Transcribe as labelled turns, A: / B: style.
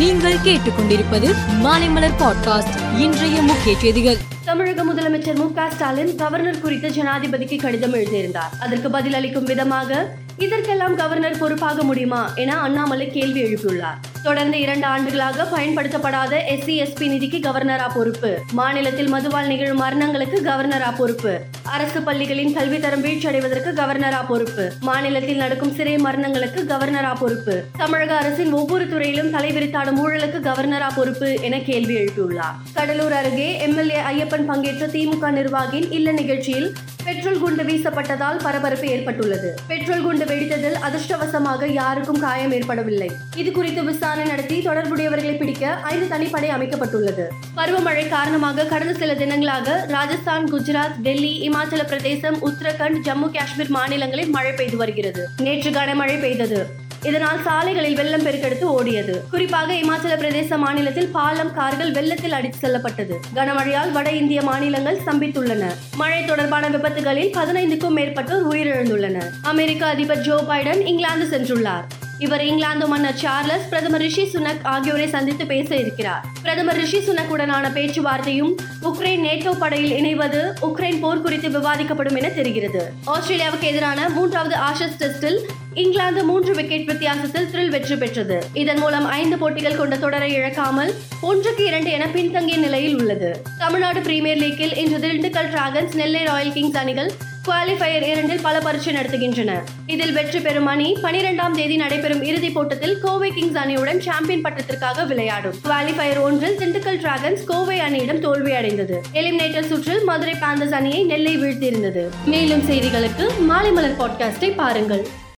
A: நீங்கள் கேட்டுக்கொண்டிருப்பது மாலைமலர் பாட்காஸ்ட். இன்றைய முக்கிய செய்திகள்.
B: தமிழக முதலமைச்சர் மு க ஸ்டாலின் கவர்னர் குறித்து ஜனாதிபதிக்கு கடிதம் எழுதியிருந்தார். அதற்கு பதிலளிக்கும் விதமாக இதற்கெல்லாம் கவர்னர் பொறுப்பாக முடியுமா என அண்ணாமலை கேள்வி எழுப்பியுள்ளார். தொடர்ந்து இரண்டு ஆண்டுகளாக பயன்படுத்தப்படாத எஸ்சி எஸ்பி நிதிக்கு கவர்னரா பொறுப்பு. மாநிலத்தில் மதுவால் நிகழும் மரணங்களுக்கு கவர்னரா பொறுப்பு. அரசு பள்ளிகளின் கல்வித்தரம் வீழ்ச்சியடைவதற்கு கவர்னரா பொறுப்பு. மாநிலத்தில் நடக்கும் சிறை மரணங்களுக்கு கவர்னரா பொறுப்பு. தமிழக அரசின் ஒவ்வொரு துறையிலும் தலைவிரித்தாடும் ஊழலுக்கு கவர்னரா பொறுப்பு என கேள்வி எழுப்பியுள்ளார். கடலூர் அருகே எம்எல்ஏ ஐயப்பன் பங்கேற்ற திமுக நிர்வாகியின் இல்ல நிகழ்ச்சியில் பெட்ரோல் குண்டு வீசப்பட்டதால் பரபரப்பு ஏற்பட்டுள்ளது. பெட்ரோல் குண்டு வெடித்ததில் அதிர்ஷ்டவசமாக யாருக்கும் காயம் ஏற்படவில்லை. இது குறித்து விசாரணை நடத்தி தொடர்புடையவர்களை பிடிக்க ஐந்து தனிப்படை அமைக்கப்பட்டுள்ளது. பருவமழை காரணமாக கடந்த சில தினங்களாக ராஜஸ்தான் குஜராத் டெல்லி இமாச்சல பிரதேசம் உத்தரகண்ட் ஜம்மு காஷ்மீர் மாநிலங்களில் மழை பெய்து வருகிறது. நேற்று கனமழை பெய்தது. இதனால் சாலைகளில் வெள்ளம் பெருக்கெடுத்து ஓடியது. குறிப்பாக இமாச்சல பிரதேச மாநிலத்தில் பாலம் கார்கள் வெள்ளத்தில் அடித்து செல்லப்பட்டது. கனமழையால் வட இந்திய மாநிலங்கள் ஸ்தம்பித்துள்ளன. மழை தொடர்பான விபத்துகளில் பதினைந்துக்கும் மேற்பட்டோர் உயிரிழந்துள்ளனர். அமெரிக்க அதிபர் ஜோ பைடன் இங்கிலாந்து சென்றுள்ளார். இவர் இங்கிலாந்து மன்னர் சார்லஸ் பிரதமர் ரிஷி சுனக் ஆகியோரை சந்தித்து பேச இருக்கிறார். பிரதமர் ரிஷி சுனக் உடனான பேச்சுவார்த்தையும் உக்ரைன் நேட்டோ படையில் இணைவது உக்ரைன் போர் குறித்து விவாதிக்கப்படும் என தெரிகிறது. ஆஸ்திரேலியாவுக்கு எதிரான மூன்றாவது ஆஷஸ் டெஸ்டில் இங்கிலாந்து மூன்று விக்கெட் வித்தியாசத்தில் த்ரில் வெற்றி பெற்றது. இதன் மூலம் ஐந்து போட்டிகள் கொண்ட தொடரை இழக்காமல் ஒன்றுக்கு இரண்டு என பின்தங்கிய நிலையில் உள்ளது. தமிழ்நாடு பிரீமியர் லீக்கில் இன்று Dindigul Dragons Nellai Royal Kings அணிகள் குவாலிஃபயர் இரண்டில் பல பரீட்சை நடத்துகின்றன இதில் வெற்றி பெறும் அணி பனிரெண்டாம் தேதி நடைபெறும் இறுதிப் போட்டத்தில் கோவை கிங்ஸ் அணியுடன் சாம்பியன் பட்டத்திற்காக விளையாடும். குவாலிஃபயர் ஒன்றில் திண்டுக்கல் டிராகன்ஸ் கோவை அணியிடம் தோல்வி அடைந்தது எலிமினேட்டர் சுற்றில் மதுரை பேந்தர்ஸ் அணியை நெல்லை வீழ்த்தியிருந்தது. மேலும் செய்திகளுக்கு மாலை மலர் பாட்காஸ்டை பாருங்கள்.